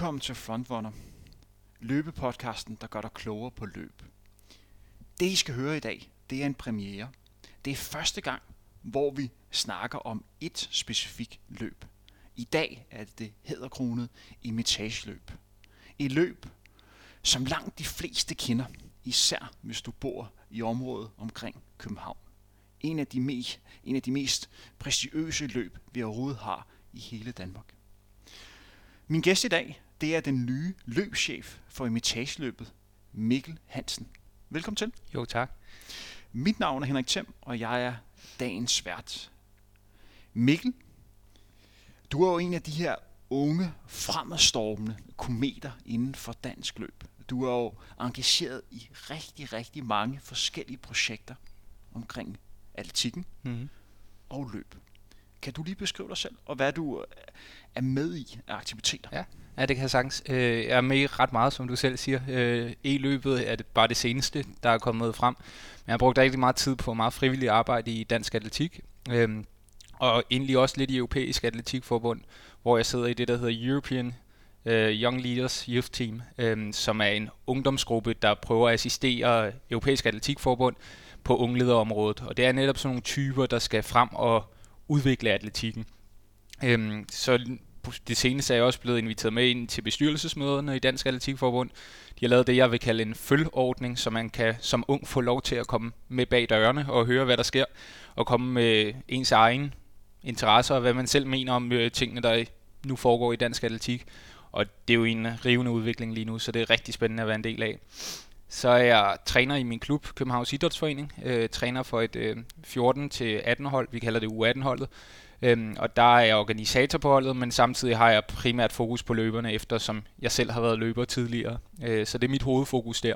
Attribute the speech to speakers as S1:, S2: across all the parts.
S1: Velkommen til Frontrunner, løbepodcasten, der gør dig klogere på løb. Det, I skal høre i dag, det er en premiere. Det er første gang, hvor vi snakker om et specifikt løb. I dag er det det hedderkronet imitageløb. Et løb, som langt de fleste kender, især hvis du bor i området omkring København. En af de mest, en af de mest prestigiøse løb, vi overhovedet har i hele Danmark. Min gæst i dag, det er den nye løbschef for imitageløbet, Mikkel Hansen. Velkommen til.
S2: Jo, tak.
S1: Mit navn er Henrik Thiem, og jeg er dagens vært. Mikkel, du er jo en af de her unge, fremadstormende kometer inden for dansk løb. Du er jo engageret i rigtig, rigtig mange forskellige projekter omkring atletikken mm-hmm. og løb. Kan du lige beskrive dig selv, og hvad du øh, er med i af aktiviteter?
S2: Ja, ja det kan jeg sagtens. Øh, jeg er med i ret meget, som du selv siger. Øh, E-løbet er det bare det seneste, der er kommet frem. Men jeg har brugt rigtig meget tid på meget frivillig arbejde i dansk atletik. Øhm, og egentlig også lidt i europæisk atletikforbund, hvor jeg sidder i det, der hedder European Young Leaders Youth Team, øhm, som er en ungdomsgruppe, der prøver at assistere europæisk atletikforbund på unglederområdet. Og det er netop sådan nogle typer, der skal frem og udvikle atletikken. Øhm, så det seneste er jeg også blevet inviteret med ind til bestyrelsesmøderne i Dansk Atletikforbund. De har lavet det, jeg vil kalde en følgeordning, så man kan som ung få lov til at komme med bag dørene og høre, hvad der sker, og komme med ens egen interesser og hvad man selv mener om øh, tingene, der nu foregår i dansk atletik. Og det er jo en rivende udvikling lige nu, så det er rigtig spændende at være en del af. Så er jeg træner i min klub, Københavns Idrætsforening. Øh, træner for et øh, 14-18 hold, vi kalder det U18-holdet. Øhm, og der er jeg organisator på holdet, men samtidig har jeg primært fokus på løberne, eftersom jeg selv har været løber tidligere. Øh, så det er mit hovedfokus der.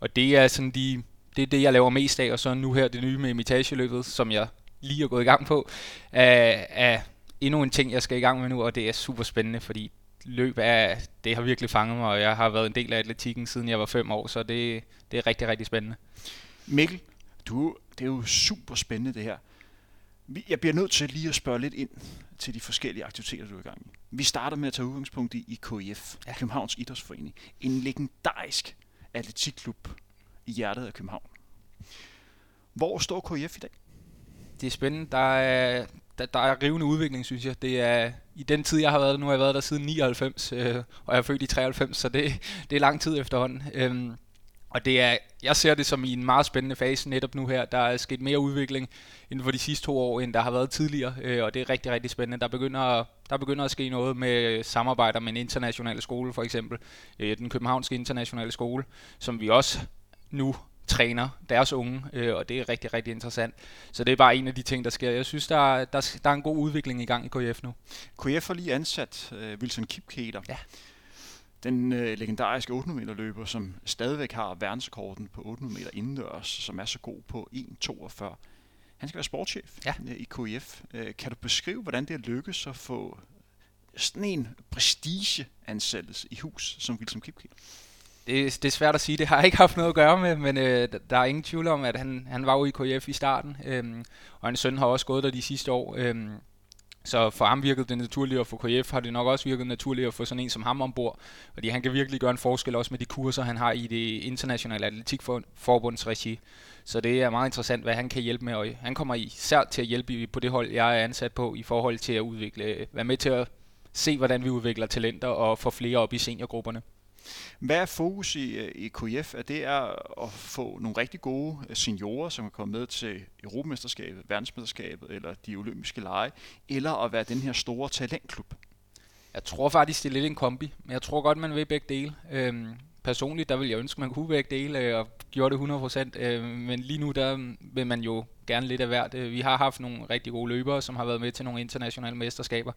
S2: Og det er sådan de, det er det, jeg laver mest af, og så nu her det nye med imitageløbet, som jeg lige er gået i gang på, er, er endnu en ting, jeg skal i gang med nu, og det er super spændende, fordi løb er, det har virkelig fanget mig, og jeg har været en del af atletikken siden jeg var fem år, så det, det er rigtig, rigtig spændende.
S1: Mikkel, du, det er jo super spændende det her. Jeg bliver nødt til lige at spørge lidt ind til de forskellige aktiviteter, du er i gang i. Vi starter med at tage udgangspunkt i KIF, ja. Københavns Idrætsforening. En legendarisk atletikklub i hjertet af København. Hvor står KIF i dag?
S2: Det er spændende. Der er, der, der er rivende udvikling, synes jeg. Det er i den tid, jeg har været der, nu har jeg været der siden 99, øh, og jeg er født i 93, så det, det er lang tid efterhånden. Øhm, og det er, jeg ser det som i en meget spændende fase netop nu her. Der er sket mere udvikling inden for de sidste to år, end der har været tidligere, øh, og det er rigtig, rigtig spændende. Der begynder, der begynder at ske noget med samarbejder med en international skole, for eksempel øh, den københavnske internationale skole, som vi også nu træner deres unge, øh, og det er rigtig, rigtig interessant. Så det er bare en af de ting, der sker. Jeg synes, der, er, der, der er en god udvikling i gang i KF nu.
S1: KF har lige ansat øh, Wilson Kipketer. Ja. Den øh, legendariske 800 meter løber, som stadigvæk har verdensrekorden på 800 meter indendørs, som er så god på 1,42. Han skal være sportschef ja. øh, i KF. Øh, kan du beskrive, hvordan det er lykkes at få sådan en prestigeansættelse i hus som Wilson Kipketer?
S2: Det, det er svært at sige, det har jeg ikke haft noget at gøre med, men øh, der er ingen tvivl om, at han, han var jo i KF i starten, øh, og hans søn har også gået der de sidste år. Øh, så for ham virkede det naturligt, og for KF har det nok også virket naturligt at få sådan en som ham ombord, fordi han kan virkelig gøre en forskel også med de kurser, han har i det internationale atletikforbunds regi. Så det er meget interessant, hvad han kan hjælpe med, og han kommer især til at hjælpe på det hold, jeg er ansat på, i forhold til at udvikle, være med til at se, hvordan vi udvikler talenter og få flere op i seniorgrupperne.
S1: Hvad er fokus i, øh, i KF? Er det er at få nogle rigtig gode øh, seniorer, som kan komme med til Europamesterskabet, verdensmesterskabet eller de olympiske lege, eller at være den her store talentklub?
S2: Jeg tror faktisk, det er lidt en kombi, men jeg tror godt, man vil begge dele. Øhm, personligt, der vil jeg ønske, man kunne begge dele øh, og gjorde det 100%, øh, men lige nu, der mm, vil man jo gerne lidt af hvert. Øh, vi har haft nogle rigtig gode løbere, som har været med til nogle internationale mesterskaber,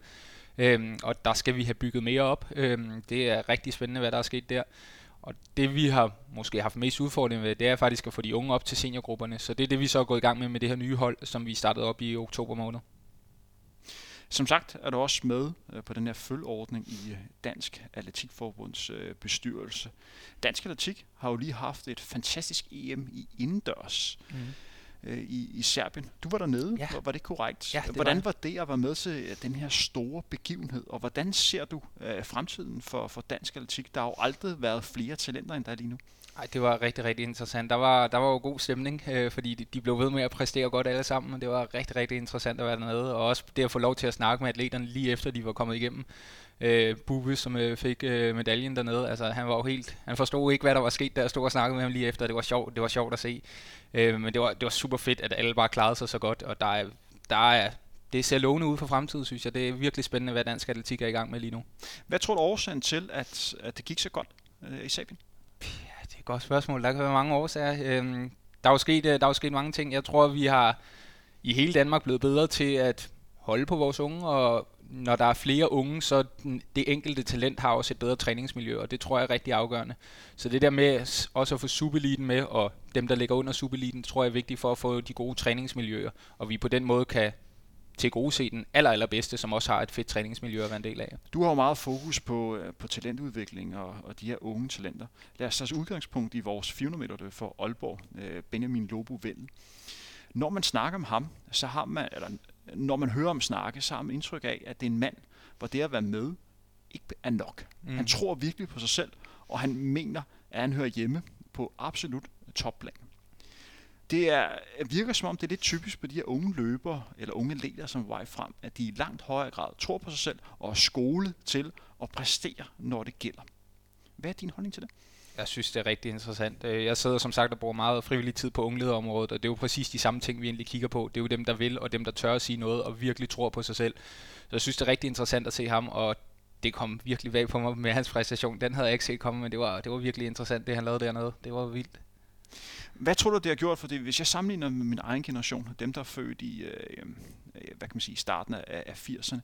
S2: Øhm, og der skal vi have bygget mere op. Øhm, det er rigtig spændende, hvad der er sket der. Og det vi har måske haft mest udfordring med, det er faktisk at få de unge op til seniorgrupperne. Så det er det, vi så er gået i gang med med det her nye hold, som vi startede op i oktober måned.
S1: Som sagt er du også med øh, på den her følgordning i øh, Dansk Atletikforbunds øh, bestyrelse. Dansk Atletik har jo lige haft et fantastisk EM i indendørs. Mm. Øh, i, i Serbien. Du var dernede,
S2: Ja.
S1: var, var det korrekt?
S2: Ja, det
S1: hvordan
S2: var
S1: var det at være med til den her store begivenhed, og hvordan ser du øh, fremtiden for, for dansk atletik? Der har jo aldrig været flere talenter end der er lige nu.
S2: Ej, det var rigtig, rigtig interessant. Der var, der var jo god stemning, øh, fordi de, de blev ved med at præstere godt alle sammen, og det var rigtig, rigtig interessant at være dernede, og også det at få lov til at snakke med atleterne lige efter, de var kommet igennem. Øh, Bube, som øh, fik øh, medaljen dernede, altså han var jo helt, han forstod ikke, hvad der var sket, da jeg stod og snakkede med ham lige efter, det var sjovt, det var sjovt at se. Øh, men det var, det var super fedt, at alle bare klarede sig så godt, og der er, der er, det ser lovende ud for fremtiden, synes jeg. Det er virkelig spændende, hvad dansk atletik er i gang med lige nu.
S1: Hvad tror du årsagen til, at, at det gik så godt øh, i Serbien?
S2: Ja, det er et godt spørgsmål. Der kan være mange årsager. Øhm, der er jo sket, øh, der er jo sket mange ting. Jeg tror, vi har i hele Danmark blevet bedre til at holde på vores unge, og når der er flere unge, så det enkelte talent har også et bedre træningsmiljø, og det tror jeg er rigtig afgørende. Så det der med også at få supereliten med, og dem, der ligger under supereliten, tror jeg er vigtigt for at få de gode træningsmiljøer, og vi på den måde kan til gode se den aller, allerbedste, som også har et fedt træningsmiljø at være en del af.
S1: Du har jo meget fokus på, øh, på talentudvikling og, og de her unge talenter. Lad os tage udgangspunkt i vores 400 meter løb for Aalborg, øh, Benjamin Lobo Vellen. Når man snakker om ham, så har man, eller når man hører om snakke, så har man indtryk af, at det er en mand, hvor det at være med ikke er nok. Mm. Han tror virkelig på sig selv, og han mener, at han hører hjemme på absolut topplan. Det er, virker som om, det er lidt typisk på de her unge løbere, eller unge leder, som er vej frem, at de i langt højere grad tror på sig selv og er skolet til at præstere, når det gælder. Hvad er din holdning til det?
S2: Jeg synes, det er rigtig interessant. Øh, jeg sidder som sagt og bruger meget frivillig tid på unglederområdet, og det er jo præcis de samme ting, vi egentlig kigger på. Det er jo dem, der vil, og dem, der tør at sige noget, og virkelig tror på sig selv. Så jeg synes, det er rigtig interessant at se ham, og det kom virkelig bag på mig med hans præstation. Den havde jeg ikke set komme, men det var, det var virkelig interessant, det han lavede dernede. Det var vildt.
S1: Hvad tror du, det har gjort? Fordi hvis jeg sammenligner med min egen generation, dem der er født i øh, hvad kan man sige, starten af, af 80'erne,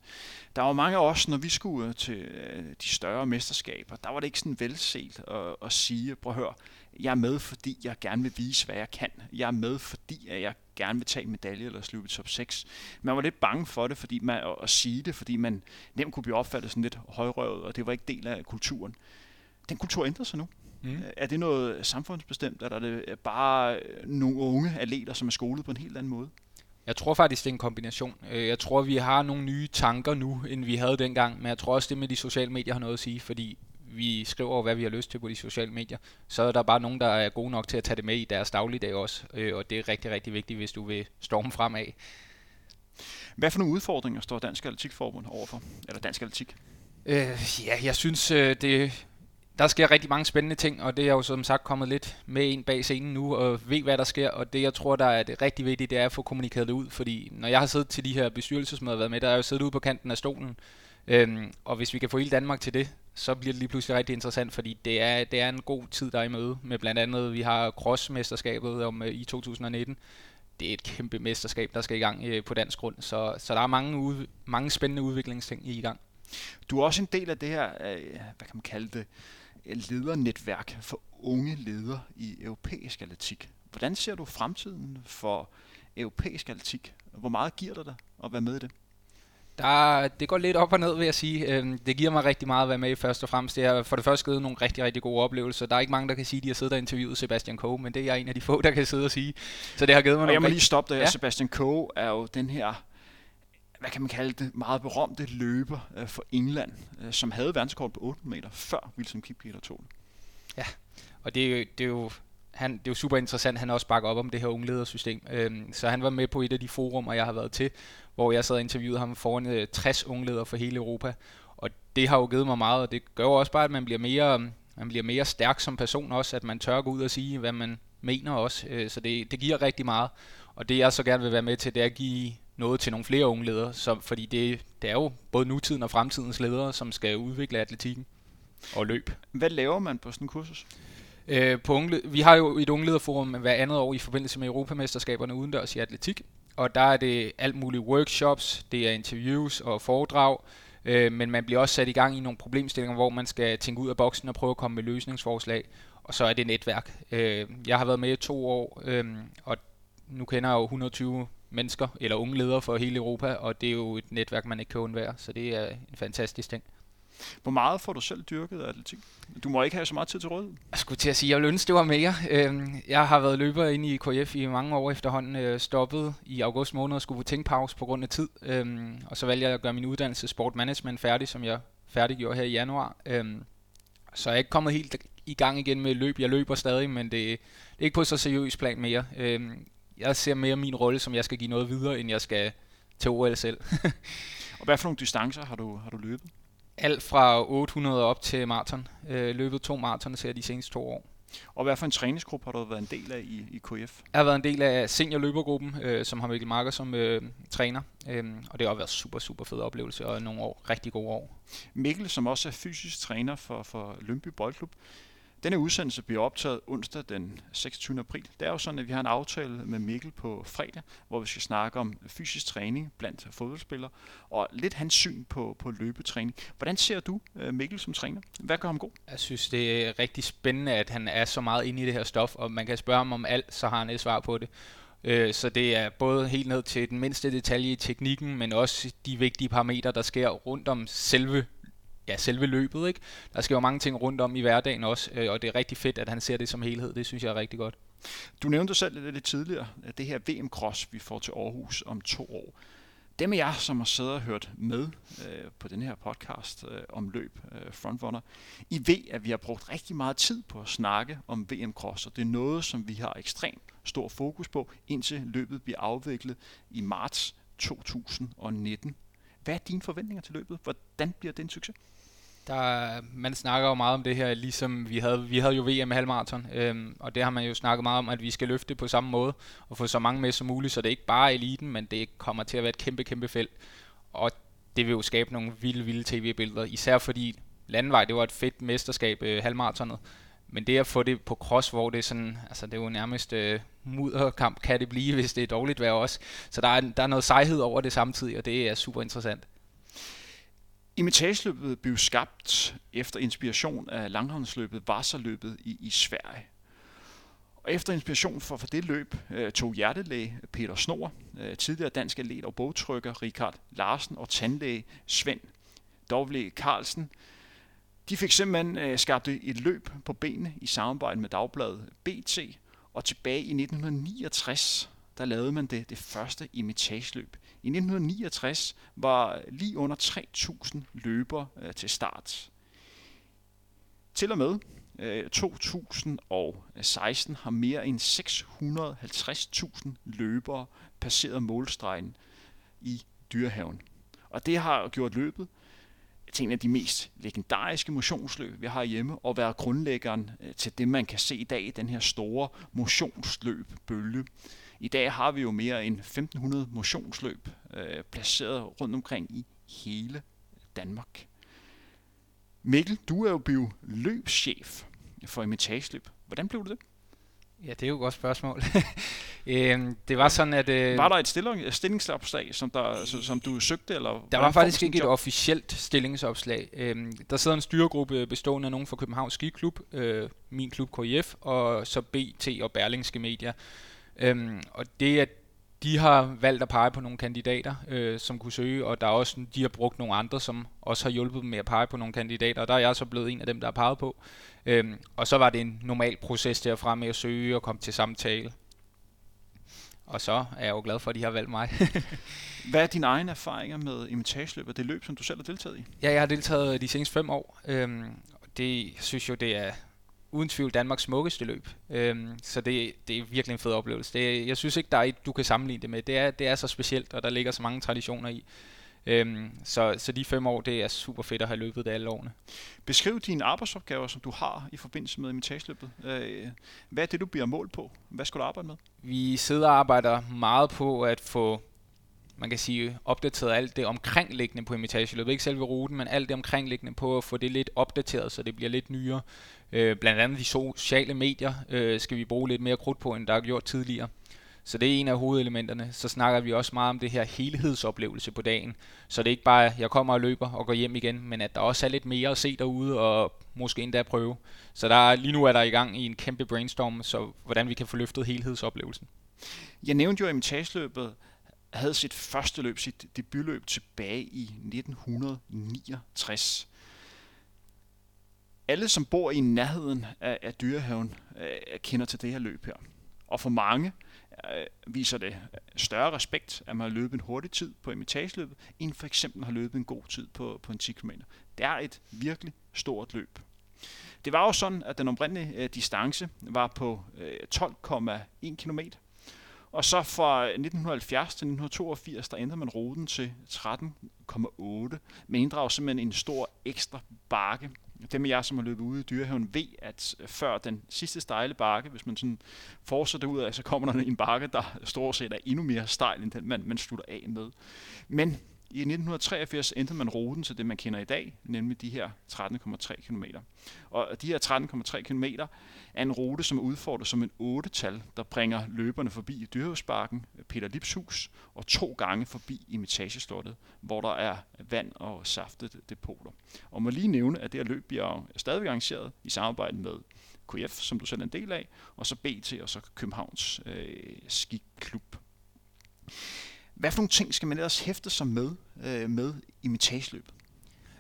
S1: der var mange af os, når vi skulle øh, til øh, de større mesterskaber, der var det ikke sådan velset at, at sige, prøv at høre, jeg er med, fordi jeg gerne vil vise, hvad jeg kan. Jeg er med, fordi jeg gerne vil tage medalje eller slutte top 6. Man var lidt bange for det, fordi man, at, sige det, fordi man nemt kunne blive opfattet sådan lidt højrøvet, og det var ikke del af kulturen. Den kultur ændrer sig nu.
S2: Mm.
S1: Er det noget samfundsbestemt, eller er det bare øh, nogle unge atleter, som er skolet på en helt anden måde?
S2: Jeg tror faktisk, det er en kombination. Øh, Jeg tror, vi har nogle nye tanker nu, end vi havde dengang, men jeg tror også, det med de sociale medier har noget at sige, fordi vi skriver hvad vi har lyst til på de sociale medier. Så er der bare nogen, der er gode nok til at tage det med i deres dagligdag også, øh, og det er rigtig, rigtig vigtigt, hvis du vil storme fremad.
S1: Hvad for nogle udfordringer står Dansk Atletikforbund overfor? Eller Dansk Atletik?
S2: Øh, ja, jeg synes, øh, det, der sker rigtig mange spændende ting, og det er jo som sagt kommet lidt med ind bag scenen nu, og ved, hvad der sker, og det, jeg tror, der er det rigtig vigtige, det er at få kommunikeret det ud, fordi når jeg har siddet til de her bestyrelsesmøder og været med, der er jeg jo siddet ude på kanten af stolen, øhm, og hvis vi kan få hele Danmark til det, så bliver det lige pludselig rigtig interessant, fordi det er, det er en god tid, der er i møde, med blandt andet, vi har crossmesterskabet om, øh, i 2019, det er et kæmpe mesterskab, der skal i gang øh, på dansk grund, så, så der er mange, ude, mange spændende udviklingsting i gang.
S1: Du er også en del af det her, øh, hvad kan man kalde det, ledernetværk for unge ledere i europæisk atletik. Hvordan ser du fremtiden for europæisk atletik? Hvor meget giver det dig at være med i det?
S2: Der, det går lidt op og ned, vil jeg sige. Øhm, Det giver mig rigtig meget at være med i først og fremmest. Det har for det første givet nogle rigtig, rigtig gode oplevelser. Der er ikke mange, der kan sige, at de har siddet og interviewet Sebastian Coe, men det er jeg en af de få, der kan sidde og sige. Så det har givet mig
S1: Og
S2: nogle
S1: jeg må
S2: rigtig-
S1: lige stoppe dig. Ja. Sebastian Coe er jo den her, hvad kan man kalde det, meget berømte løber øh, for England, øh, som havde verdenskort på 8 meter, før Wilson Kipketer tog det.
S2: Og det er, jo, det er jo han, det er jo super interessant, han også bakker op om det her ungledersystem. Øhm, så han var med på et af de forumer, jeg har været til, hvor jeg sad og interviewede ham foran øh, 60 ungledere fra hele Europa. Og det har jo givet mig meget, og det gør jo også bare, at man bliver mere, øh, man bliver mere stærk som person også, at man tør gå ud og sige, hvad man mener også. Øh, så det, det giver rigtig meget. Og det jeg så gerne vil være med til, det er at give noget til nogle flere unge ledere, så, fordi det, det er jo både nutiden og fremtidens ledere, som skal udvikle atletikken og løb.
S1: Hvad laver man på sådan en kursus?
S2: Øh, på ungle, vi har jo et unglederforum hver andet år i forbindelse med Europamesterskaberne udendørs i atletik, og der er det alt muligt workshops, det er interviews og foredrag, øh, men man bliver også sat i gang i nogle problemstillinger, hvor man skal tænke ud af boksen og prøve at komme med løsningsforslag, og så er det netværk. Øh, jeg har været med i to år, øh, og nu kender jeg jo 120 mennesker, eller unge ledere for hele Europa, og det er jo et netværk, man ikke kan undvære, så det er en fantastisk ting.
S1: Hvor meget får du selv dyrket af atletik? Du må ikke have så meget tid til rådighed.
S2: Jeg skulle til at sige, at jeg ville ønske, det var mere. Øhm, jeg har været løber inde i KF i mange år efterhånden. Øh, stoppet i august måned og skulle på tænkpause på grund af tid. Øhm, og så valgte jeg at gøre min uddannelse Sport Management færdig, som jeg færdiggjorde her i januar. Øhm, så jeg er ikke kommet helt i gang igen med løb. Jeg løber stadig, men det, det er ikke på så seriøs plan mere. Jeg ser mere min rolle, som jeg skal give noget videre, end jeg skal til OL selv.
S1: og hvad for nogle distancer har du, har du løbet?
S2: Alt fra 800 op til maraton. Øh, løbet to maraton her de seneste to år.
S1: Og hvad for en træningsgruppe har du været en del af i, i KF?
S2: Jeg har været en del af seniorløbergruppen, øh, som har Mikkel Marker som øh, træner. Øh, og det har været super, super fed oplevelse og nogle år, rigtig gode år.
S1: Mikkel, som også er fysisk træner for, for Lønby Boldklub, denne udsendelse bliver optaget onsdag den 26. april. Det er jo sådan, at vi har en aftale med Mikkel på fredag, hvor vi skal snakke om fysisk træning blandt fodboldspillere, og lidt hans syn på, på løbetræning. Hvordan ser du øh, Mikkel som træner? Hvad gør ham god?
S2: Jeg synes, det er rigtig spændende, at han er så meget inde i det her stof, og man kan spørge ham om alt, så har han et svar på det. Øh, så det er både helt ned til den mindste detalje i teknikken, men også de vigtige parametre, der sker rundt om selve ja, selve løbet. Ikke? Der sker jo mange ting rundt om i hverdagen også, øh, og det er rigtig fedt, at han ser det som helhed. Det synes jeg er rigtig godt.
S1: Du nævnte selv lidt tidligere, at det her VM Cross, vi får til Aarhus om to år. Dem af jer, som har siddet og hørt med øh, på den her podcast øh, om løb, øh, Frontrunner, I ved, at vi har brugt rigtig meget tid på at snakke om VM Cross, og det er noget, som vi har ekstremt stor fokus på, indtil løbet bliver afviklet i marts 2019. Hvad er dine forventninger til løbet? Hvordan bliver det en succes?
S2: Der, man snakker jo meget om det her, ligesom vi havde, vi havde jo VM halvmarathon, øhm, og det har man jo snakket meget om, at vi skal løfte på samme måde, og få så mange med som muligt, så det er ikke bare eliten, men det kommer til at være et kæmpe, kæmpe felt. Og det vil jo skabe nogle vilde, vilde tv-billeder, især fordi landvej, det var et fedt mesterskab, øh, halvmaratonet, men det at få det på cross, hvor det er sådan, altså det er jo nærmest øh, mudderkamp, kan det blive, hvis det er dårligt vejr også. Så der er, der er noget sejhed over det samtidig, og det er super interessant.
S1: Imitageløbet blev skabt efter inspiration af langhåndsløbet Varsaløbet i, i Sverige. Og efter inspiration for, for det løb øh, tog hjertelæge Peter Snor, øh, tidligere dansk atlet og bogtrykker Richard Larsen og tandlæge Svend W. Carlsen. De fik simpelthen øh, skabt et løb på benene i samarbejde med dagbladet BT, og tilbage i 1969 der lavede man det, det første imitageløb. I 1969 var lige under 3.000 løbere øh, til start. Til og med øh, 2016 har mere end 650.000 løbere passeret målstregen i dyrehaven. Og det har gjort løbet til en af de mest legendariske motionsløb, vi har hjemme, og være grundlæggeren øh, til det, man kan se i dag, den her store motionsløb-bølge. I dag har vi jo mere end 1500 motionsløb øh, placeret rundt omkring i hele Danmark. Mikkel, du er jo blevet løbschef for imitageløb. Hvordan blev du det?
S2: Ja, det er jo et godt spørgsmål. øhm, det var sådan, at... Øh,
S1: var der et stilling, stillingsopslag, som, der, som du søgte? Eller
S2: der var faktisk ikke et officielt stillingsopslag. Øhm, der sidder en styregruppe bestående af nogen fra Københavns Skiklub, øh, min klub KIF, og så BT og Berlingske Media. Øhm, og det, at de har valgt at pege på nogle kandidater, øh, som kunne søge, og der er også, de har brugt nogle andre, som også har hjulpet dem med at pege på nogle kandidater, og der er jeg så blevet en af dem, der har peget på. Øhm, og så var det en normal proces derfra med at søge og komme til samtale. Og så er jeg jo glad for, at de har valgt mig.
S1: Hvad er dine egne erfaringer med imitageløb og det løb, som du selv har deltaget i?
S2: Ja, jeg har deltaget de seneste fem år. Øhm, det synes jo, det er uden tvivl Danmarks smukkeste løb. Øhm, så det, det er virkelig en fed oplevelse. Det, jeg synes ikke, der er et, du kan sammenligne det med. Det er, det er så specielt, og der ligger så mange traditioner i. Øhm, så, så de fem år, det er super fedt at have løbet det alle årene.
S1: Beskriv dine arbejdsopgaver, som du har i forbindelse med imitageløbet. Øh, hvad er det, du bliver målt på? Hvad skal du arbejde med?
S2: Vi sidder og arbejder meget på at få man kan sige, opdateret alt det omkringliggende på imitageløbet. Ikke selve ruten, men alt det omkringliggende på at få det lidt opdateret, så det bliver lidt nyere. Øh, blandt andet de sociale medier øh, skal vi bruge lidt mere krudt på, end der er gjort tidligere. Så det er en af hovedelementerne. Så snakker vi også meget om det her helhedsoplevelse på dagen. Så det er ikke bare, at jeg kommer og løber og går hjem igen, men at der også er lidt mere at se derude og måske endda prøve. Så der lige nu er der i gang i en kæmpe brainstorm, så hvordan vi kan få løftet helhedsoplevelsen.
S1: Jeg nævnte jo imitageløbet havde sit første løb, sit debutløb tilbage i 1969. alle, som bor i nærheden af, af dyrehaven, øh, kender til det her løb her. Og for mange øh, viser det større respekt, at man har løbet en hurtig tid på imitageløbet, end for eksempel har løbet en god tid på, på en 10 km. Det er et virkelig stort løb. Det var jo sådan, at den oprindelige øh, distance var på øh, 12,1 km. Og så fra 1970 til 1982, der ændrede man ruten til 13,8, men inddrager simpelthen en stor ekstra bakke. Dem af jer, som har løbet ude i dyrehaven, ved, at øh, før den sidste stejle bakke, hvis man sådan fortsætter ud af, så kommer der en bakke, der stort set er endnu mere stejl, end den man, man slutter af med. Men i 1983 ændrede man ruten til det, man kender i dag, nemlig de her 13,3 km. Og de her 13,3 km er en rute, som er udfordret som en 8-tal, der bringer løberne forbi Dyrhavsparken, Peter Lipshus, og to gange forbi Imitageslottet, hvor der er vand og saftet depoter. Og må lige nævne, at det her løb bliver stadig arrangeret i samarbejde med KF, som du selv er en del af, og så BT og så Københavns øh, Skiklub. Hvad for nogle ting skal man ellers hæfte sig med, øh, med imitageløbet?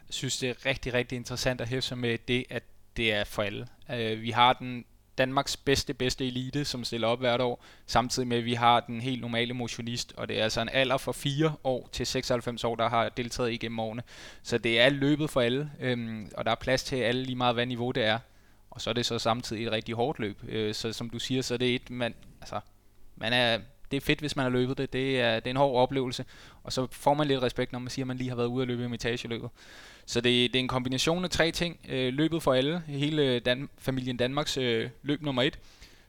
S2: Jeg synes, det er rigtig, rigtig interessant at hæfte sig med det, at det er for alle. Øh, vi har den Danmarks bedste, bedste elite, som stiller op hvert år, samtidig med, at vi har den helt normale motionist, og det er altså en alder fra 4 år til 96 år, der har deltaget igennem årene. Så det er løbet for alle, øhm, og der er plads til alle lige meget, hvad niveau det er. Og så er det så samtidig et rigtig hårdt løb. Øh, så som du siger, så er det et, man, altså, man er, det er fedt, hvis man har løbet det. Det er, det er en hård oplevelse. Og så får man lidt respekt, når man siger, at man lige har været ude at løbe i etageløbet. Så det, det er en kombination af tre ting. Øh, løbet for alle, hele Dan- familien Danmarks øh, løb nummer et.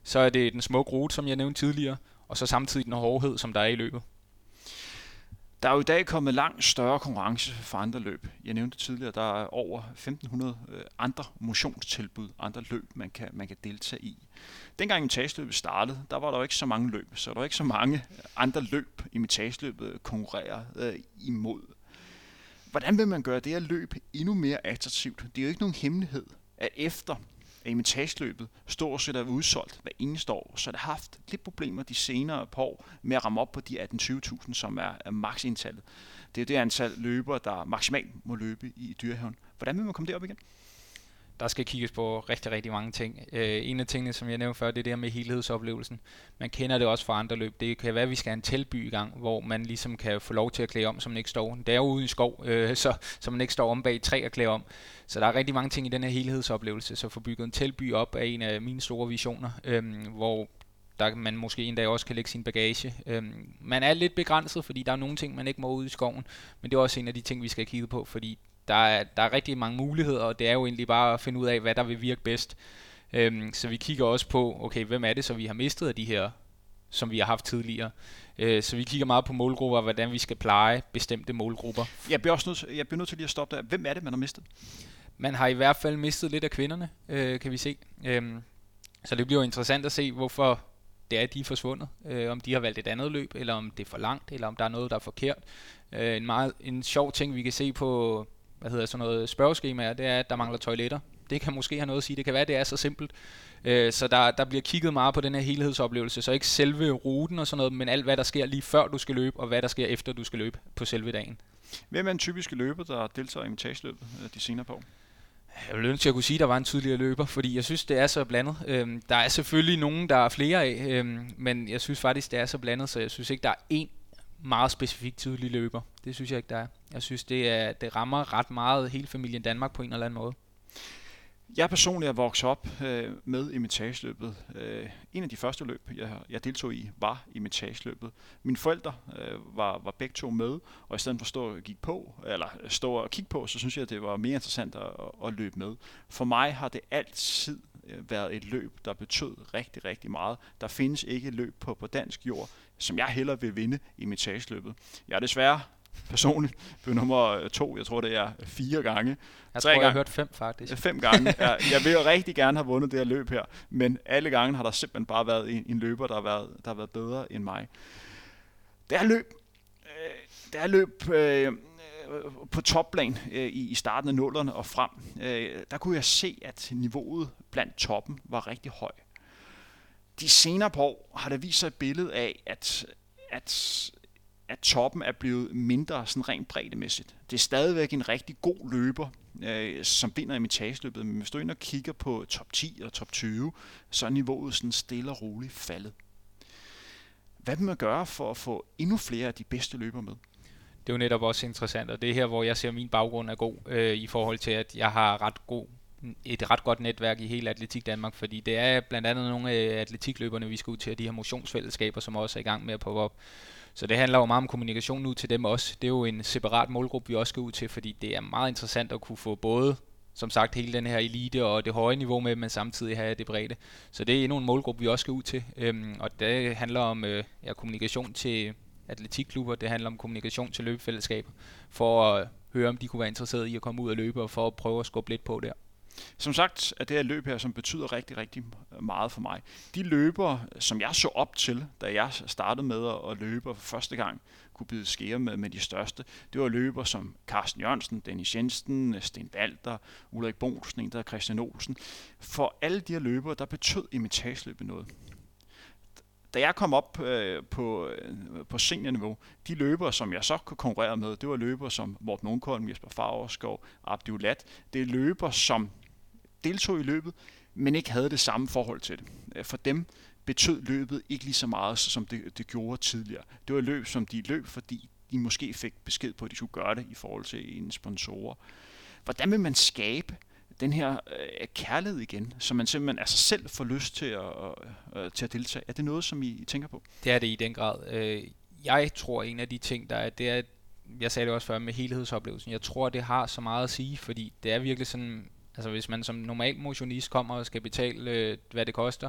S2: Så er det den smukke rute, som jeg nævnte tidligere. Og så samtidig den hårdhed, som der er i løbet.
S1: Der er jo i dag kommet langt større konkurrence for andre løb. Jeg nævnte tidligere, der er over 1500 øh, andre motionstilbud, andre løb, man kan, man kan deltage i. Dengang imitageløbet startede, der var der jo ikke så mange løb, så der var ikke så mange andre løb, imitageløbet konkurrerer øh, imod. Hvordan vil man gøre det her løb endnu mere attraktivt? Det er jo ikke nogen hemmelighed, at efter at imitageløbet stort set er udsolgt hver eneste år, så det har haft lidt problemer de senere par år med at ramme op på de 18-20.000, som er, er maksindtallet. Det er det antal løbere, der maksimalt må løbe i dyrehaven. Hvordan vil man komme derop igen?
S2: Der skal kigges på rigtig, rigtig mange ting. Øh, en af tingene, som jeg nævnte før, det er det her med helhedsoplevelsen. Man kender det også fra andre løb. Det kan være, at vi skal have en teltby i gang, hvor man ligesom kan få lov til at klæde om, som man ikke står. Det er jo ude i skov, øh, så, så man ikke står om bag et træ og klæde om. Så der er rigtig mange ting i den her helhedsoplevelse. Så få bygget en teltby op er en af mine store visioner, øh, hvor der man måske en dag også kan lægge sin bagage. Øhm, man er lidt begrænset, fordi der er nogle ting, man ikke må ud i skoven, men det er også en af de ting, vi skal kigge på, fordi der er, der er rigtig mange muligheder, og det er jo egentlig bare at finde ud af, hvad der vil virke bedst. Øhm, så vi kigger også på, okay, hvem er det, så vi har mistet af de her, som vi har haft tidligere. Øh, så vi kigger meget på målgrupper, og hvordan vi skal pleje bestemte målgrupper.
S1: Jeg bliver også nødt, jeg bliver nødt til lige at stoppe der. Hvem er det, man har mistet?
S2: Man har i hvert fald mistet lidt af kvinderne, øh, kan vi se. Øhm, så det bliver jo interessant at se, hvorfor det er, de er forsvundet. Øh, om de har valgt et andet løb, eller om det er for langt, eller om der er noget, der er forkert. Øh, en, meget, en sjov ting, vi kan se på hvad hedder sådan noget spørgeskema, det er, at der mangler toiletter. Det kan måske have noget at sige. Det kan være, det er så simpelt. Øh, så der, der bliver kigget meget på den her helhedsoplevelse. Så ikke selve ruten og sådan noget, men alt hvad der sker lige før du skal løbe, og hvad der sker efter du skal løbe på selve dagen.
S1: Hvem er en typisk løber, der deltager i imitageløbet øh, de senere på?
S2: Jeg vil ønske, at jeg kunne sige, at der var en tydeligere løber, fordi jeg synes, det er så blandet. Øhm, der er selvfølgelig nogen, der er flere af, øhm, men jeg synes faktisk, det er så blandet, så jeg synes ikke, der er én meget specifikt tydelig løber. Det synes jeg ikke, der er. Jeg synes, det, er, det rammer ret meget hele familien Danmark på en eller anden måde.
S1: Jeg personligt er vokset op øh, med imitageløbet. Øh, en af de første løb, jeg, jeg deltog i, var imitageløbet. Mine forældre øh, var, var begge to med, og i stedet for at stå og, gik på, eller stå og kigge på, så synes jeg, at det var mere interessant at, at løbe med. For mig har det altid øh, været et løb, der betød rigtig, rigtig meget. Der findes ikke et løb på, på dansk jord, som jeg hellere vil vinde i imitageløbet. Jeg er desværre personligt blev nummer to, jeg tror det er fire gange.
S2: Jeg tror, gange. jeg har hørt fem faktisk.
S1: Fem gange. Jeg, jeg vil jo rigtig gerne have vundet det her løb her, men alle gange har der simpelthen bare været en, en løber, der har, været, der har været bedre end mig. Det er løb, øh, det er løb øh, på topplan øh, i, i starten af nullerne og frem. Øh, der kunne jeg se, at niveauet blandt toppen var rigtig høj. De senere på år har der vist sig et billede af, at, at at toppen er blevet mindre sådan rent breddemæssigt. Det er stadigvæk en rigtig god løber, øh, som vinder imitageløbet, men hvis du ind og kigger på top 10 og top 20, så er niveauet sådan stille og roligt faldet. Hvad vil man gøre for at få endnu flere af de bedste løbere med?
S2: Det er jo netop også interessant, og det er her, hvor jeg ser, at min baggrund er god øh, i forhold til, at jeg har ret god et ret godt netværk i hele Atletik Danmark, fordi det er blandt andet nogle af atletikløberne, vi skal ud til, og de her motionsfællesskaber, som også er i gang med at poppe op. Så det handler jo meget om kommunikation ud til dem også. Det er jo en separat målgruppe, vi også skal ud til, fordi det er meget interessant at kunne få både som sagt hele den her elite og det høje niveau med, men samtidig have det brede. Så det er endnu en målgruppe, vi også skal ud til. Øhm, og det handler om øh, ja, kommunikation til atletikklubber, det handler om kommunikation til løbefællesskaber, for at høre, om de kunne være interesserede i at komme ud og løbe, og for at prøve at skubbe lidt på der.
S1: Som sagt er det her løb her, som betyder rigtig, rigtig meget for mig. De løber, som jeg så op til, da jeg startede med at løbe for første gang, kunne bide skære med, med de største. Det var løber som Carsten Jørgensen, Dennis Jensen, Sten Walter, Ulrik Bonsen, en der Christian Olsen. For alle de her løbere, der betød imitageløbet noget da jeg kom op øh, på, øh, på seniorniveau, de løbere, som jeg så kunne konkurrere med, det var løbere som Morten Ungkolm, Jesper Fagerskov, Abdi Ulat. Det er løbere, som deltog i løbet, men ikke havde det samme forhold til det. Øh, for dem betød løbet ikke lige så meget, som det, det gjorde tidligere. Det var løb, som de løb, fordi de måske fik besked på, at de skulle gøre det i forhold til en sponsor. Hvordan vil man skabe den her øh, kærlighed igen, så man simpelthen altså selv får lyst til at, øh, øh, til at deltage? Er det noget, som I, I tænker på?
S2: Det er det i den grad. Øh, jeg tror, en af de ting, der er, det er, jeg sagde det også før med helhedsoplevelsen, jeg tror, det har så meget at sige, fordi det er virkelig sådan, Altså hvis man som normal motionist kommer og skal betale, øh, hvad det koster,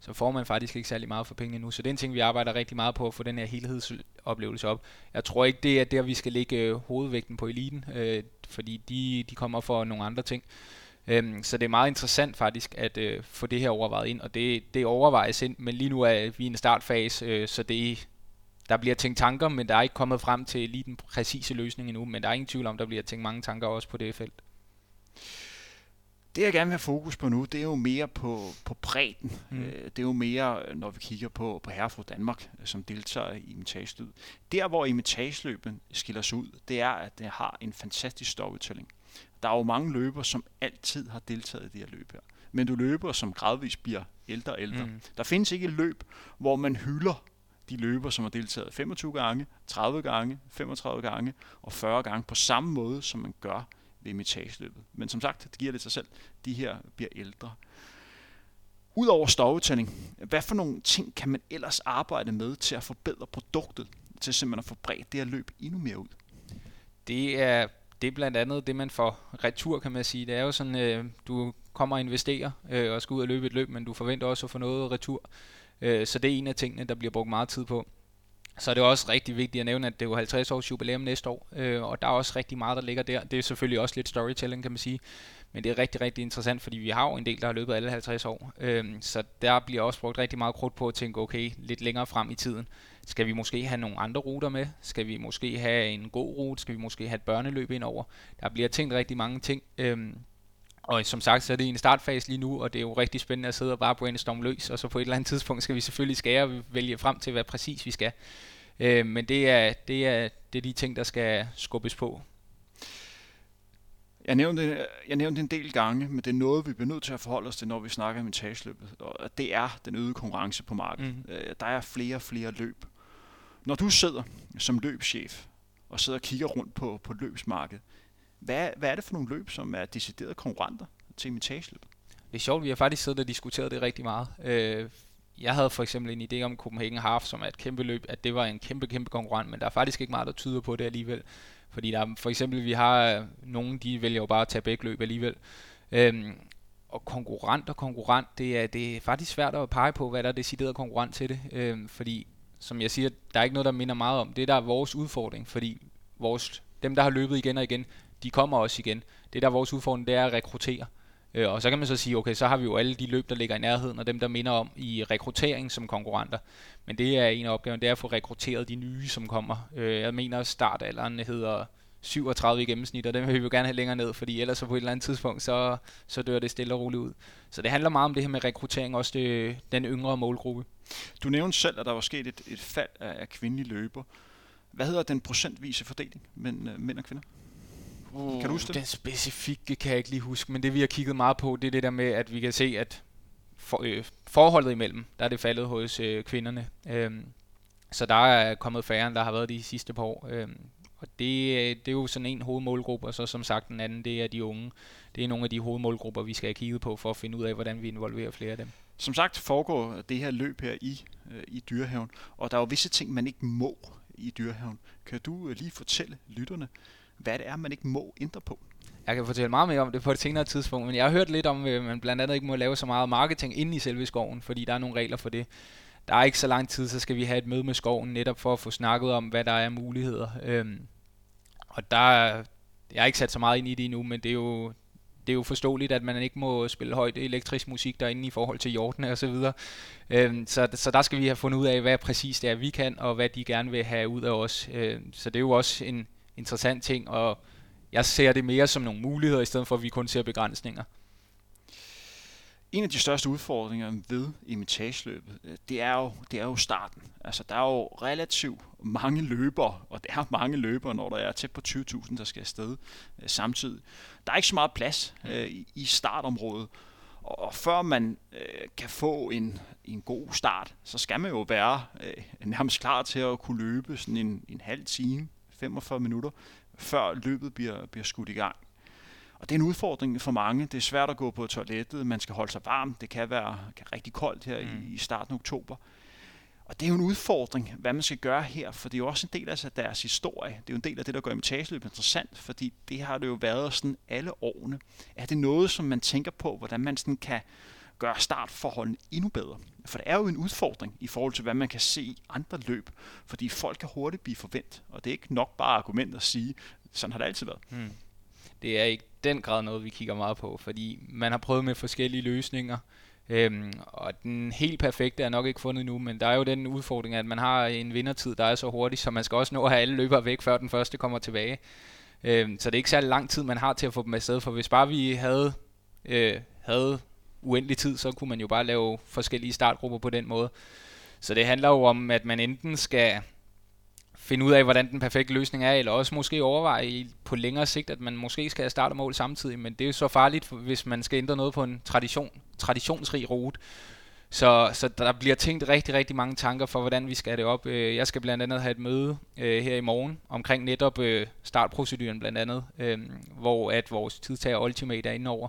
S2: så får man faktisk ikke særlig meget for pengene nu. Så det er en ting, vi arbejder rigtig meget på at få den her helhedsoplevelse op. Jeg tror ikke, det er der, vi skal lægge øh, hovedvægten på eliten, øh, fordi de, de kommer for nogle andre ting. Øhm, så det er meget interessant faktisk at øh, få det her overvejet ind, og det, det overvejes ind, men lige nu er vi i en startfase, øh, så det, der bliver tænkt tanker, men der er ikke kommet frem til lige den præcise løsning endnu, men der er ingen tvivl om, der bliver tænkt mange tanker også på det felt.
S1: Det jeg gerne vil have fokus på nu, det er jo mere på, på bredden. Mm. Øh, det er jo mere, når vi kigger på, på Herrefru Danmark, som deltager i imitageløb. Der, hvor imitageløben skiller sig ud, det er, at det har en fantastisk storytelling. Der er jo mange løber, som altid har deltaget i det her løb her. Men du løber, som gradvist bliver ældre og ældre. Mm. Der findes ikke et løb, hvor man hylder de løber, som har deltaget 25 gange, 30 gange, 35 gange og 40 gange på samme måde, som man gør ved imitageløbet. Men som sagt, det giver det sig selv. De her bliver ældre. Udover storytelling, hvad for nogle ting kan man ellers arbejde med til at forbedre produktet, til simpelthen at få bredt det her løb endnu mere ud?
S2: Det er, det er blandt andet det, man får retur, kan man sige. Det er jo sådan, øh, du kommer og investerer øh, og skal ud og løbe et løb, men du forventer også at få noget retur. Øh, så det er en af tingene, der bliver brugt meget tid på så er det også rigtig vigtigt at nævne, at det er jo 50 års jubilæum næste år, øh, og der er også rigtig meget, der ligger der. Det er selvfølgelig også lidt storytelling, kan man sige, men det er rigtig, rigtig interessant, fordi vi har jo en del, der har løbet alle 50 år, øh, så der bliver også brugt rigtig meget krudt på at tænke, okay, lidt længere frem i tiden, skal vi måske have nogle andre ruter med? Skal vi måske have en god rute? Skal vi måske have et børneløb ind over? Der bliver tænkt rigtig mange ting, øh, og som sagt, så er det i en startfase lige nu, og det er jo rigtig spændende at sidde og bare brainstorme løs, og så på et eller andet tidspunkt skal vi selvfølgelig skære og vælge frem til, hvad præcis vi skal. Øh, men det er, det, er, det er de ting, der skal skubbes på.
S1: Jeg nævnte, jeg nævnte en del gange, men det er noget, vi bliver nødt til at forholde os til, når vi snakker om etageløbet. Og det er den øgede konkurrence på markedet. Mm. Der er flere og flere løb. Når du sidder som løbschef og sidder og kigger rundt på, på løbsmarkedet, hvad, hvad er det for nogle løb, som er deciderede konkurrenter til imitageløbet?
S2: Det er sjovt, vi har faktisk siddet og diskuteret det rigtig meget. Øh, jeg havde for eksempel en idé om Copenhagen Half, som er et kæmpe løb, at det var en kæmpe, kæmpe konkurrent, men der er faktisk ikke meget, der tyder på det alligevel. Fordi der er, for eksempel, vi har øh, nogen, de vælger jo bare at tage begge løb alligevel. Øhm, og konkurrent og konkurrent, det er, det er faktisk svært at pege på, hvad der er decideret konkurrent til det. Øhm, fordi, som jeg siger, der er ikke noget, der minder meget om. Det der er vores udfordring, fordi vores, dem, der har løbet igen og igen, de kommer også igen. Det der er vores udfordring, det er at rekruttere. Øh, og så kan man så sige, okay, så har vi jo alle de løb, der ligger i nærheden, og dem, der minder om i rekruttering som konkurrenter. Men det er en af opgaverne, det er at få rekrutteret de nye, som kommer. Øh, jeg mener, startalderen hedder 37 i gennemsnit, og den vil vi jo gerne have længere ned, fordi ellers så på et eller andet tidspunkt, så, så dør det stille og roligt ud. Så det handler meget om det her med rekruttering, også det, den yngre målgruppe.
S1: Du nævnte selv, at der var sket et, et fald af, af kvindelige løber. Hvad hedder den procentvise fordeling mellem øh, mænd og kvinder?
S2: Uh, kan du huske det? Den specifikke kan jeg ikke lige huske, men det vi har kigget meget på, det er det der med, at vi kan se, at for, øh, forholdet imellem, der er det faldet hos øh, kvinderne. Øhm, så der er kommet færre, end der har været de sidste par år. Øhm, og det, det er jo sådan en hovedmålgruppe, og så som sagt den anden, det er de unge. Det er nogle af de hovedmålgrupper, vi skal have kigget på for at finde ud af, hvordan vi involverer flere af dem.
S1: Som sagt foregår det her løb her i, øh, i dyrehaven, og der er jo visse ting, man ikke må i dyrehaven. Kan du øh, lige fortælle lytterne, hvad det er, man ikke må ændre på?
S2: Jeg kan fortælle meget mere om det på et senere tidspunkt, men jeg har hørt lidt om, at man blandt andet ikke må lave så meget marketing inde i selve skoven, fordi der er nogle regler for det. Der er ikke så lang tid, så skal vi have et møde med skoven, netop for at få snakket om, hvad der er muligheder. Øhm, og der, jeg har ikke sat så meget ind i det endnu, men det er jo, det er jo forståeligt, at man ikke må spille højt elektrisk musik derinde i forhold til jordene og så videre. Øhm, så, så der skal vi have fundet ud af, hvad præcis det er, vi kan, og hvad de gerne vil have ud af os. Øhm, så det er jo også en interessant ting, og jeg ser det mere som nogle muligheder, i stedet for at vi kun ser begrænsninger.
S1: En af de største udfordringer ved imitageløbet, øh, det er jo, det er jo starten. Altså, der er jo relativt mange løbere, og der er mange løbere, når der er tæt på 20.000, der skal afsted øh, samtidig. Der er ikke så meget plads øh, i, startområdet, og, og før man øh, kan få en, en god start, så skal man jo være øh, nærmest klar til at kunne løbe sådan en, en halv time, 45 minutter, før løbet bliver, bliver skudt i gang. Og det er en udfordring for mange. Det er svært at gå på toilettet, man skal holde sig varm. Det kan være kan rigtig koldt her mm. i, i starten af oktober. Og det er jo en udfordring, hvad man skal gøre her, for det er jo også en del af deres historie. Det er jo en del af det, der gør imitageløb interessant, fordi det har det jo været sådan alle årene. Er det noget, som man tænker på, hvordan man sådan kan gøre startforholdene endnu bedre? For det er jo en udfordring i forhold til, hvad man kan se i andre løb, fordi folk kan hurtigt blive forventet, og det er ikke nok bare argument at sige, sådan har det altid været. Hmm.
S2: Det er ikke den grad noget, vi kigger meget på, fordi man har prøvet med forskellige løsninger, Øhm, og den helt perfekte er nok ikke fundet nu, men der er jo den udfordring, at man har en vindertid, der er så hurtig, så man skal også nå at have alle løbere væk, før den første kommer tilbage. Øhm, så det er ikke særlig lang tid, man har til at få dem afsted, for hvis bare vi havde, øh, havde uendelig tid, så kunne man jo bare lave forskellige startgrupper på den måde. Så det handler jo om, at man enten skal finde ud af, hvordan den perfekte løsning er, eller også måske overveje på længere sigt, at man måske skal have start og mål samtidig, men det er jo så farligt, hvis man skal ændre noget på en tradition, traditionsrig rute. Så, så der bliver tænkt rigtig, rigtig mange tanker for, hvordan vi skal have det op. Øh, jeg skal blandt andet have et møde øh, her i morgen omkring netop øh, startproceduren blandt andet, øh, hvor at vores tidtager Ultimate er indover. over.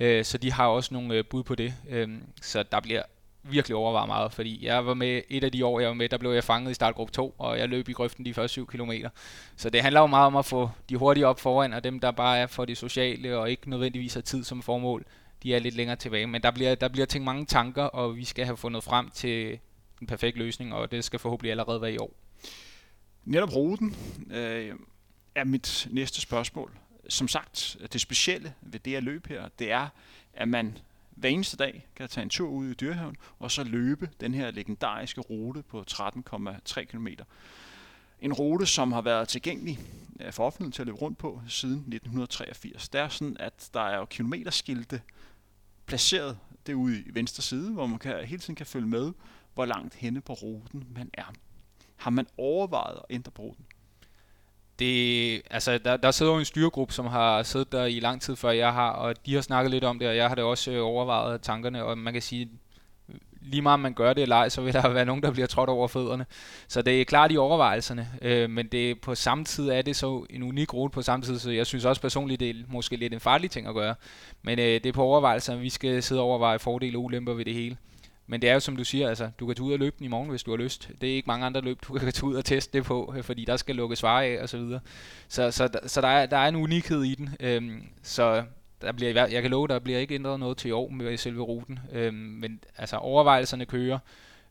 S2: Øh, så de har også nogle øh, bud på det. Øh, så der bliver virkelig overvejet meget, fordi jeg var med et af de år, jeg var med, der blev jeg fanget i startgruppe 2, og jeg løb i grøften de første 7 km. Så det handler jo meget om at få de hurtige op foran, og dem, der bare er for det sociale og ikke nødvendigvis har tid som formål, de er lidt længere tilbage. Men der bliver, der bliver tænkt mange tanker, og vi skal have fundet frem til den perfekte løsning, og det skal forhåbentlig allerede være i år.
S1: Netop ruten øh, er mit næste spørgsmål. Som sagt, det specielle ved det at løb her, det er, at man hver eneste dag kan tage en tur ud i Dyrehaven, og så løbe den her legendariske rute på 13,3 km. En rute, som har været tilgængelig øh, for offentligheden til at løbe rundt på siden 1983. Det er sådan, at der er jo kilometerskilte placeret derude i venstre side, hvor man kan, hele tiden kan følge med, hvor langt henne på ruten man er. Har man overvejet at ændre på ruten?
S2: Det, altså, der, der sidder jo en styregruppe, som har siddet der i lang tid før jeg har, og de har snakket lidt om det, og jeg har det også øh, overvejet tankerne, og man kan sige, lige meget om man gør det eller ej, så vil der være nogen, der bliver trådt over fødderne. Så det er klart i overvejelserne, øh, men det på samme tid er det så en unik rute på samme tid, så jeg synes også personligt, det er måske lidt en farlig ting at gøre. Men øh, det er på overvejelserne, vi skal sidde og overveje fordele og ulemper ved det hele. Men det er jo som du siger, altså, du kan tage ud og løbe den i morgen, hvis du har lyst. Det er ikke mange andre løb, du kan tage ud og teste det på, øh, fordi der skal lukkes varer af og så videre. Så, så, så der, er, der er en unikhed i den. Øhm, så der bliver, jeg kan love, der bliver ikke ændret noget til i år med selve ruten. Øhm, men altså overvejelserne kører,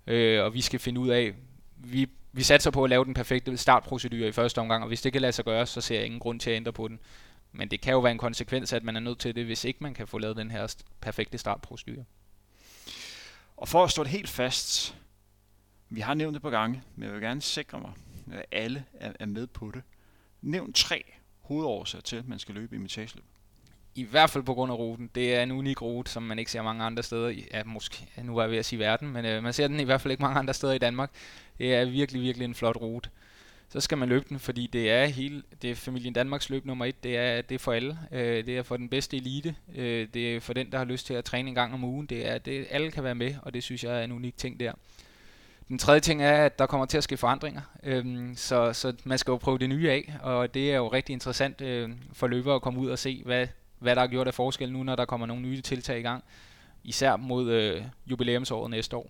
S2: øh, og vi skal finde ud af, vi, vi satser på at lave den perfekte startprocedure i første omgang, og hvis det kan lade sig gøre, så ser jeg ingen grund til at ændre på den. Men det kan jo være en konsekvens, at man er nødt til det, hvis ikke man kan få lavet den her perfekte startprocedure.
S1: Og for at stå det helt fast, vi har nævnt det på gange, men jeg vil gerne sikre mig, at alle er, med på det. Nævn tre hovedårsager til, at man skal løbe imitageløb.
S2: I hvert fald på grund af ruten. Det er en unik rute, som man ikke ser mange andre steder i. Ja, måske, nu er jeg ved at sige verden, men øh, man ser den i hvert fald ikke mange andre steder i Danmark. Det er virkelig, virkelig en flot rute så skal man løbe den, fordi det er hele, det er familien Danmarks løb nummer et, det er, det er for alle, øh, det er for den bedste elite, øh, det er for den, der har lyst til at træne en gang om ugen, det er, det, alle kan være med, og det synes jeg er en unik ting der. Den tredje ting er, at der kommer til at ske forandringer, øhm, så, så man skal jo prøve det nye af, og det er jo rigtig interessant øh, for løbere at komme ud og se, hvad, hvad der har gjort af forskel nu, når der kommer nogle nye tiltag i gang, især mod øh, jubilæumsåret næste år.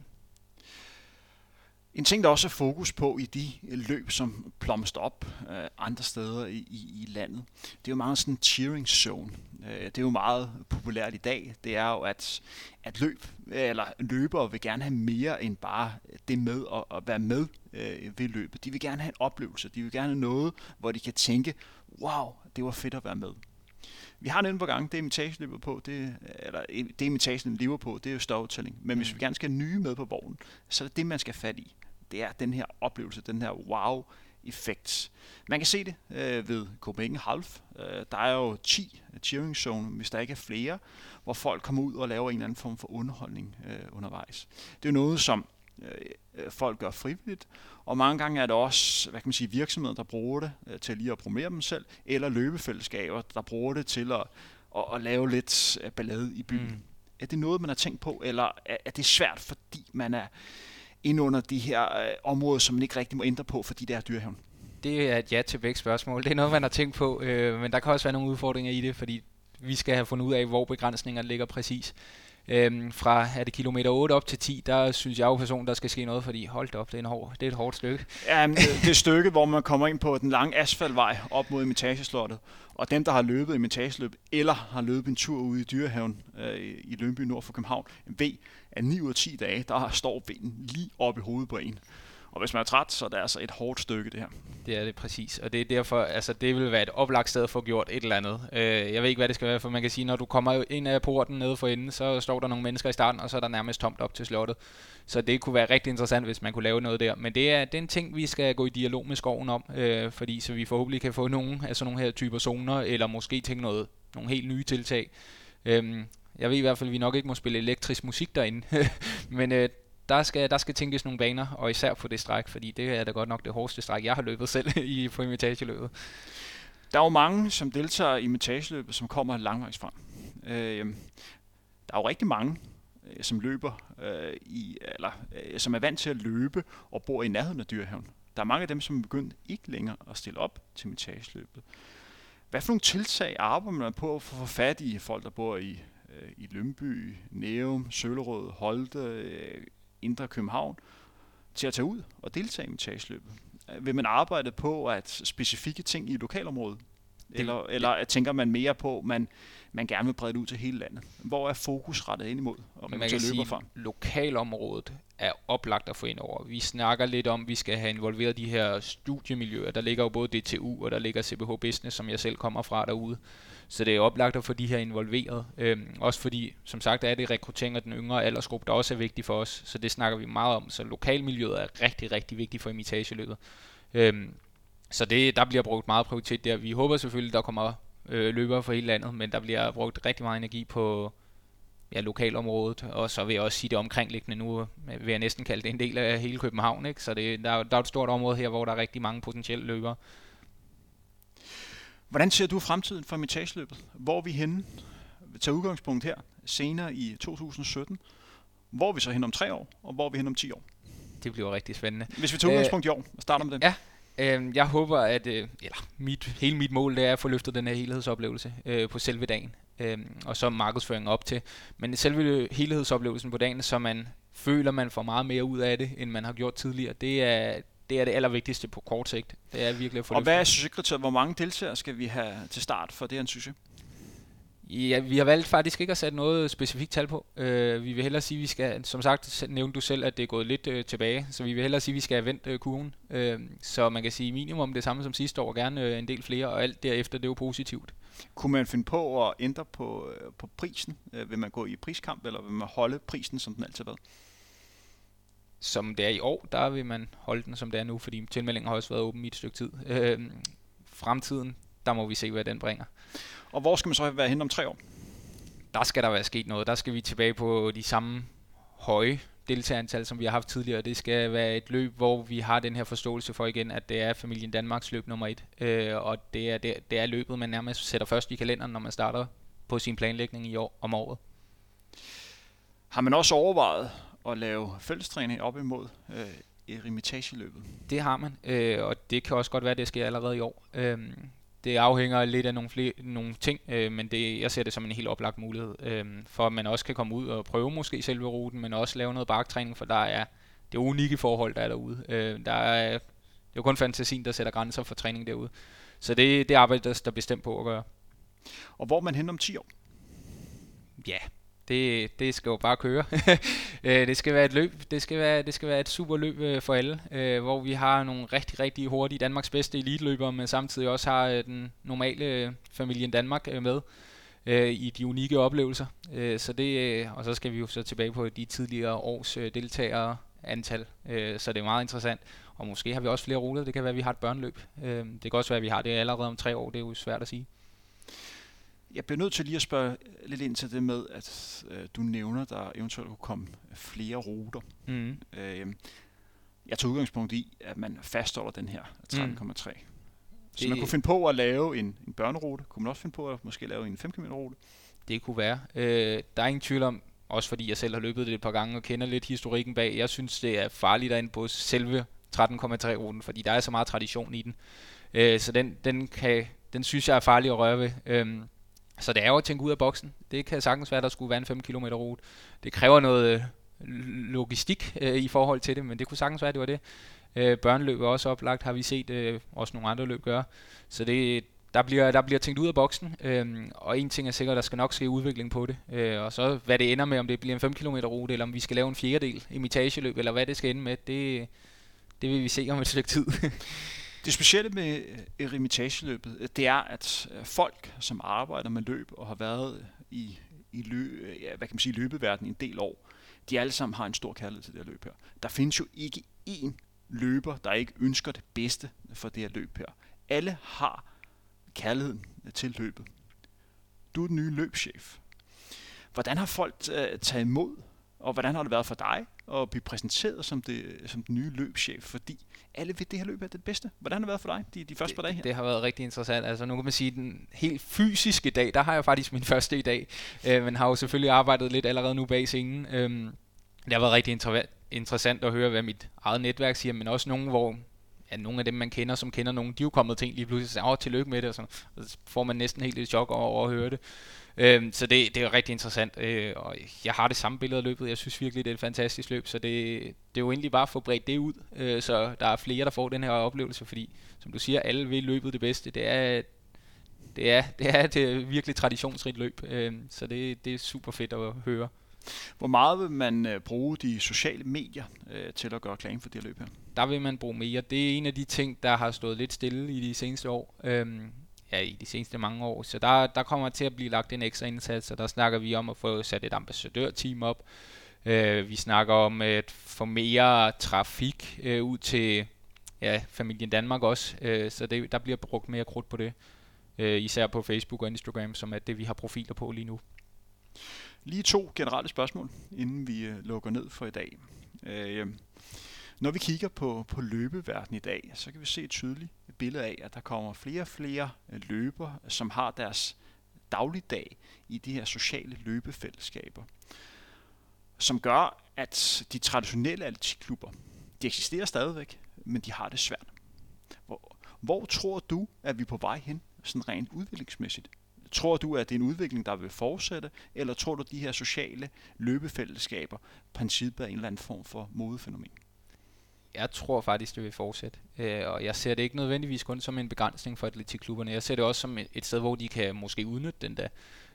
S1: En ting, der også er fokus på i de løb, som plomster op øh, andre steder i, i, i landet, det er jo meget sådan en cheering zone. Øh, det er jo meget populært i dag. Det er jo, at, at løb, eller løbere vil gerne have mere end bare det med at, at være med øh, ved løbet. De vil gerne have en oplevelse. De vil gerne have noget, hvor de kan tænke, wow, det var fedt at være med. Vi har en på gang, det imitageløbet på, det, eller det imitageløbet lever på, det er jo storytelling. Men hvis mm. vi gerne skal have nye med på vognen, så er det det, man skal fat i det er den her oplevelse, den her wow-effekt. Man kan se det øh, ved Copenhagen Half. Øh, der er jo 10 cheering zone, hvis der ikke er flere, hvor folk kommer ud og laver en eller anden form for underholdning øh, undervejs. Det er noget, som øh, folk gør frivilligt, og mange gange er det også hvad kan man sige, virksomheder, der bruger det øh, til lige at promovere dem selv, eller løbefællesskaber, der bruger det til at, at, at lave lidt øh, ballade i byen. Mm. Er det noget, man har tænkt på, eller er, er det svært, fordi man er ind under de her øh, områder, som man ikke rigtig må ændre på, fordi det er dyrehaven?
S2: Det er et ja til begge spørgsmål. Det er noget, man har tænkt på, øh, men der kan også være nogle udfordringer i det, fordi vi skal have fundet ud af, hvor begrænsningerne ligger præcis. Øhm, fra er det kilometer 8 op til 10, der synes jeg jo personen, der skal ske noget, fordi hold op, det er, en hård, det er et hårdt stykke.
S1: Ja, det er stykke, hvor man kommer ind på den lange asfaltvej op mod imitageslottet, og dem, der har løbet imitageløb, eller har løbet en tur ude i Dyrehaven øh, i Lønby nord for København, ved, at 9 ud af 10 dage, der står vinden lige oppe i hovedet på en. Og hvis man er træt, så er det altså et hårdt stykke, det her.
S2: Det er det præcis, og det er derfor, altså det vil være et oplagt sted at få gjort et eller andet. Øh, jeg ved ikke, hvad det skal være, for man kan sige, når du kommer ind af porten nede for enden, så står der nogle mennesker i starten, og så er der nærmest tomt op til slottet. Så det kunne være rigtig interessant, hvis man kunne lave noget der. Men det er, det er en ting, vi skal gå i dialog med skoven om, øh, fordi så vi forhåbentlig kan få nogle af sådan nogle her typer zoner, eller måske tænke noget, nogle helt nye tiltag. Øh, jeg ved i hvert fald, at vi nok ikke må spille elektrisk musik derinde, men øh, der skal, der skal tænkes nogle baner, og især på det stræk, fordi det er da godt nok det hårdeste stræk, jeg har løbet selv i, på imitageløbet.
S1: Der er jo mange, som deltager i imitageløbet, som kommer langvejs fra. Øh, der er jo rigtig mange, øh, som løber øh, i, eller øh, som er vant til at løbe og bor i nærheden af dyrehaven. Der er mange af dem, som er begyndt ikke længere at stille op til imitageløbet. Hvad for nogle tiltag arbejder man på for at få fat i folk, der bor i, øh, i Lømby, Næum, Søllerød, Holte, øh, Indre København, til at tage ud og deltage i imitageløbet? Vil man arbejde på at specifikke ting i lokalområdet? Eller, eller tænker man mere på, at man, man gerne vil brede det ud til hele landet? Hvor er fokus rettet ind imod?
S2: Og man kan sige, fra? lokalområdet er oplagt at få ind over. Vi snakker lidt om, at vi skal have involveret de her studiemiljøer. Der ligger jo både DTU, og der ligger CBH Business, som jeg selv kommer fra derude. Så det er oplagt at få de her involveret. Øhm, også fordi, som sagt, er det rekruttering af den yngre aldersgruppe, der også er vigtig for os. Så det snakker vi meget om. Så lokalmiljøet er rigtig, rigtig vigtigt for imitageløbet. Øhm, så det, der bliver brugt meget prioritet der. Vi håber selvfølgelig, der kommer øh, løbere fra hele landet, men der bliver brugt rigtig meget energi på ja, lokalområdet, og så vil jeg også sige det omkringliggende nu, vil jeg næsten kalde det en del af hele København, ikke? så det, der, der er et stort område her, hvor der er rigtig mange potentielle løbere.
S1: Hvordan ser du fremtiden for imitageløbet? Hvor er vi henne? Vi tager udgangspunkt her senere i 2017. Hvor er vi så hen om tre år, og hvor er vi hen om 10 år?
S2: Det bliver rigtig spændende.
S1: Hvis vi tager udgangspunkt øh, i år, starter med det.
S2: Ja, øh, jeg håber, at øh, eller mit, hele mit mål det er at få løftet den her helhedsoplevelse øh, på selve dagen, øh, og så markedsføringen op til. Men selve helhedsoplevelsen på dagen, så man føler, man får meget mere ud af det, end man har gjort tidligere, det er, det er det allervigtigste på kort sigt. Det er virkelig at få
S1: Og hvad er succeskriteriet? Hvor mange deltagere skal vi have til start for det her en succes?
S2: Ja, vi har valgt faktisk ikke at sætte noget specifikt tal på. Uh, vi vil hellere sige, at vi skal, som sagt nævnte du selv, at det er gået lidt uh, tilbage, så vi vil hellere sige, at vi skal have vendt uh, kurven. Uh, så man kan sige minimum det samme som sidste år, gerne uh, en del flere, og alt derefter, det er jo positivt.
S1: Kunne man finde på at ændre på, uh, på prisen? Uh, vil man gå i priskamp, eller vil man holde prisen, som den altid har været?
S2: Som det er i år, der vil man holde den, som det er nu, fordi tilmeldingen har også været åben i et stykke tid. Øh, fremtiden, der må vi se, hvad den bringer.
S1: Og hvor skal man så være hen om tre år?
S2: Der skal der være sket noget. Der skal vi tilbage på de samme høje deltagerantal, som vi har haft tidligere. Det skal være et løb, hvor vi har den her forståelse for igen, at det er familien Danmarks løb nummer et. Øh, og det er, det, det er løbet, man nærmest sætter først i kalenderen, når man starter på sin planlægning i år, om året.
S1: Har man også overvejet at lave fællestræning op imod øh, Eremitageløbet?
S2: Det har man, øh, og det kan også godt være, det sker allerede i år. Øh, det afhænger lidt af nogle, flere, nogle ting, øh, men det, jeg ser det som en helt oplagt mulighed, øh, for at man også kan komme ud og prøve måske selve ruten, men også lave noget barktræning, for der er det er unikke forhold, der er derude. Øh, der er, det er jo kun fantasien, der sætter grænser for træning derude. Så det, det arbejder der bestemt på at gøre.
S1: Og hvor er man hen om 10 år?
S2: Ja, det, det skal jo bare køre. Øh, det skal være et løb. Det skal være, det skal være et super løb øh, for alle, øh, hvor vi har nogle rigtig, rigtig hurtige Danmarks bedste elitløbere, men samtidig også har den normale familien Danmark med i de unikke oplevelser. Så det, og så skal vi jo så tilbage på de tidligere års deltagere antal, så det er meget interessant. Og måske har vi også flere ruter. Det kan være, at vi har et børneløb. Det kan også være, at vi har det allerede om tre år. Det er jo svært at sige.
S1: Jeg bliver nødt til lige at spørge lidt ind til det med, at øh, du nævner, der eventuelt kunne komme flere ruter. Mm. Øh, jeg tager udgangspunkt i, at man fastholder den her 13,3. Mm. Så det, man kunne finde på at lave en, en børnerute. Kunne man også finde på at måske lave en 5 km rute?
S2: Det kunne være. Øh, der er ingen tvivl om, også fordi jeg selv har løbet det et par gange og kender lidt historikken bag. Jeg synes, det er farligt derinde på selve 13,3-ruten, fordi der er så meget tradition i den. Øh, så den, den, kan, den synes jeg er farlig at røre ved. Øh, så det er jo at tænke ud af boksen. Det kan sagtens være, at der skulle være en 5 km rute. Det kræver noget øh, logistik øh, i forhold til det, men det kunne sagtens være, at det var det. Øh, børneløb er også oplagt, har vi set øh, også nogle andre løb gøre. Så det, der bliver, der bliver tænkt ud af boksen, øh, og en ting er sikkert, der skal nok ske udvikling på det. Øh, og så hvad det ender med, om det bliver en 5 km rute, eller om vi skal lave en fjerdedel imitageløb, eller hvad det skal ende med, det, det vil vi se om et stykke tid.
S1: Det specielle med øh, eremitageløbet, øh, det er, at øh, folk, som arbejder med løb og har været i, i løb, ja, hvad kan man sige, løbeverdenen en del år, de alle sammen har en stor kærlighed til det her løb her. Der findes jo ikke én løber, der ikke ønsker det bedste for det her løb her. Alle har kærligheden til løbet. Du er den nye løbschef. Hvordan har folk taget imod, og hvordan har det været for dig at blive præsenteret som, det, som den nye løbschef? Fordi alle ved, det her løb er det bedste. Hvordan har det været for dig de, de første
S2: par
S1: dage her?
S2: Det har været rigtig interessant. Altså nu kan man sige, den helt fysiske dag, der har jeg faktisk min første i dag, øh, men har jo selvfølgelig arbejdet lidt allerede nu bag scenen. Øh, det har været rigtig interessant at høre, hvad mit eget netværk siger, men også nogen, hvor at nogle af dem, man kender, som kender nogen, de er jo kommet til en lige pludselig og siger, åh, tillykke med det, og, sådan. og så får man næsten helt et chok over, at høre det. Øhm, så det, det er rigtig interessant, øh, og jeg har det samme billede af løbet. Jeg synes virkelig, det er et fantastisk løb, så det, det er jo egentlig bare at få bredt det ud, øh, så der er flere, der får den her oplevelse, fordi som du siger, alle vil løbet det bedste. Det er, det er, det er et øh, virkelig traditionsrigt løb, øh, så det, det er super fedt at høre.
S1: Hvor meget vil man øh, bruge de sociale medier øh, til at gøre reklame for det her løb her?
S2: Der vil man bruge mere. Det er en af de ting, der har stået lidt stille i de seneste år. Øhm, ja, i de seneste mange år. Så der, der kommer til at blive lagt en ekstra indsats, og der snakker vi om at få sat et ambassadørteam op. Øh, vi snakker om at få mere trafik øh, ud til ja, familien Danmark også, øh, så det, der bliver brugt mere krudt på det. Øh, især på Facebook og Instagram, som er det, vi har profiler på lige nu.
S1: Lige to generelle spørgsmål, inden vi øh, lukker ned for i dag. Øh, når vi kigger på, på løbeverdenen i dag, så kan vi se et tydeligt billede af, at der kommer flere og flere øh, løber, løbere, som har deres dagligdag i de her sociale løbefællesskaber, som gør, at de traditionelle atletikklubber, de eksisterer stadigvæk, men de har det svært. Hvor, hvor tror du, at vi er på vej hen, sådan rent udviklingsmæssigt? Tror du, at det er en udvikling, der vil fortsætte, eller tror du, at de her sociale løbefællesskaber princippet er en eller anden form for modefænomen?
S2: jeg tror faktisk, det vil fortsætte. Øh, og jeg ser det ikke nødvendigvis kun som en begrænsning for atletikklubberne. Jeg ser det også som et sted, hvor de kan måske udnytte den der.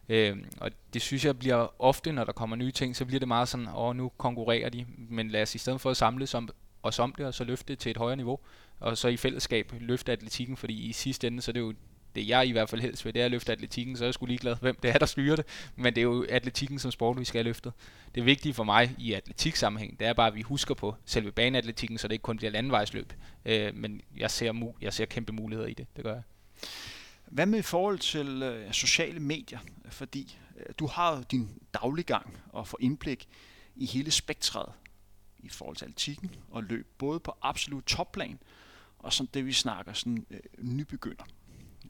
S2: Øh, og det synes jeg bliver ofte, når der kommer nye ting, så bliver det meget sådan, åh, nu konkurrerer de, men lad os i stedet for at samle som, os om det, og så løfte det til et højere niveau, og så i fællesskab løfte atletikken, fordi i sidste ende, så er det jo det jeg i hvert fald helst vil, det er at løfte atletikken, så er jeg sgu ligeglad, hvem det er, der styrer det. Men det er jo atletikken som sport, vi skal have løftet. Det vigtige for mig i atletiksammenhæng, det er bare, at vi husker på selve baneatletikken, så det ikke kun bliver landvejsløb. Øh, men jeg ser, mu- jeg ser kæmpe muligheder i det, det gør jeg.
S1: Hvad med i forhold til øh, sociale medier? Fordi øh, du har din dagliggang og får indblik i hele spektret i forhold til atletikken og løb, både på absolut topplan, og som det vi snakker sådan øh, nybegynder.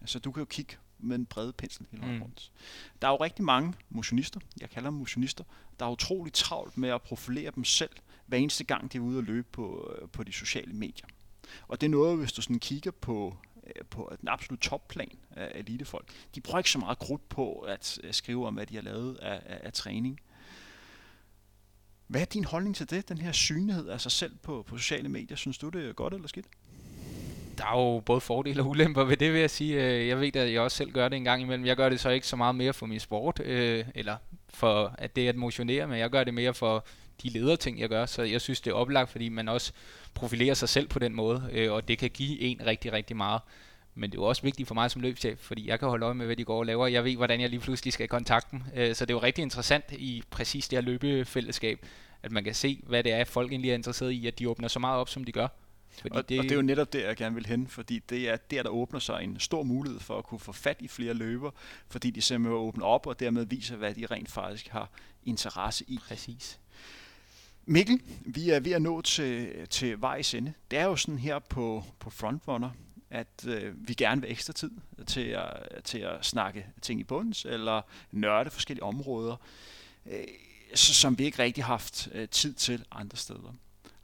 S1: Altså du kan jo kigge med en bred pensel hele mm. rundt. Der er jo rigtig mange motionister, jeg kalder dem motionister, der er utroligt travlt med at profilere dem selv, hver eneste gang de er ude og løbe på, øh, på de sociale medier. Og det er noget, hvis du sådan kigger på, øh, på den absolut topplan af elitefolk. De bruger ikke så meget krudt på at skrive om, hvad de har lavet af, af, af træning. Hvad er din holdning til det, den her synlighed af sig selv på, på sociale medier? Synes du, det er godt eller skidt?
S2: Der er jo både fordele og ulemper ved det, vil jeg sige. Øh, jeg ved, at jeg også selv gør det en gang imellem. Jeg gør det så ikke så meget mere for min sport, øh, eller for at det er at motionere, men jeg gør det mere for de lederting, jeg gør. Så jeg synes, det er oplagt, fordi man også profilerer sig selv på den måde, øh, og det kan give en rigtig, rigtig meget. Men det er jo også vigtigt for mig som løbschef, fordi jeg kan holde øje med, hvad de går og laver. Jeg ved, hvordan jeg lige pludselig skal kontakte dem. Øh, så det er jo rigtig interessant i præcis det her løbefællesskab, at man kan se, hvad det er, folk egentlig er interesseret i, at de åbner så meget op, som de gør.
S1: Fordi og, det, og det er jo netop der, jeg gerne vil hen, fordi det er der, der åbner sig en stor mulighed for at kunne få fat i flere løber, fordi de simpelthen åbner op og dermed viser, hvad de rent faktisk har interesse i.
S2: Præcis.
S1: Mikkel, vi er ved at nå til, til vejs ende. Det er jo sådan her på, på Frontrunner, at øh, vi gerne vil ekstra tid til at, til at snakke ting i bunds, eller nørde forskellige områder, øh, som vi ikke rigtig har haft øh, tid til andre steder.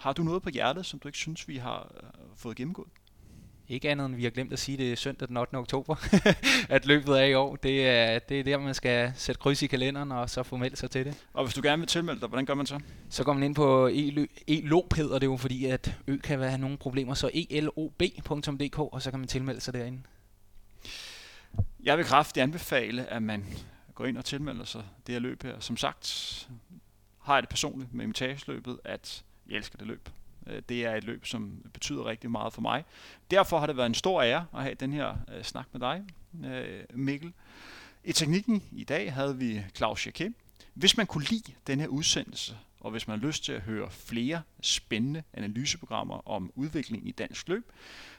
S1: Har du noget på hjertet, som du ikke synes, vi har øh, fået gennemgået?
S2: Ikke andet end vi har glemt at sige det søndag den 8. oktober, at løbet er i år. Det er, det er der, man skal sætte kryds i kalenderen og så få meldt sig til det.
S1: Og hvis du gerne vil tilmelde dig, hvordan gør man så?
S2: Så går man ind på ELOB hedder det jo, fordi at ø kan have nogle problemer, så elob.dk, og så kan man tilmelde sig derinde.
S1: Jeg vil kraftigt anbefale, at man går ind og tilmelder sig det her løb her. Som sagt har jeg det personligt med imitageløbet, at jeg elsker det løb. Øh, det er et løb, som betyder rigtig meget for mig. Derfor har det været en stor ære at have den her øh, snak med dig, øh, Mikkel. I teknikken i dag havde vi Claus Jacquet. Hvis man kunne lide den her udsendelse, og hvis man har lyst til at høre flere spændende analyseprogrammer om udvikling i dansk løb,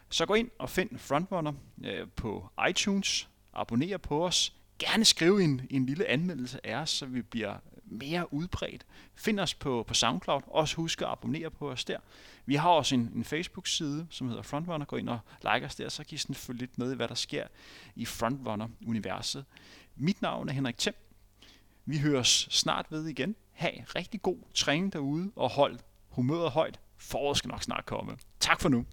S1: så gå ind og find Frontrunner øh, på iTunes, abonner på os, gerne skrive en, en lille anmeldelse af os, så vi bliver mere udbredt. Find os på, på SoundCloud. Også husk at abonnere på os der. Vi har også en, en Facebook-side, som hedder Frontrunner. Gå ind og like os der, så kan I sådan følge lidt med i, hvad der sker i Frontrunner-universet. Mit navn er Henrik Thiem. Vi høres snart ved igen. Ha' rigtig god træning derude, og hold humøret højt. Foråret skal nok snart komme. Tak for nu.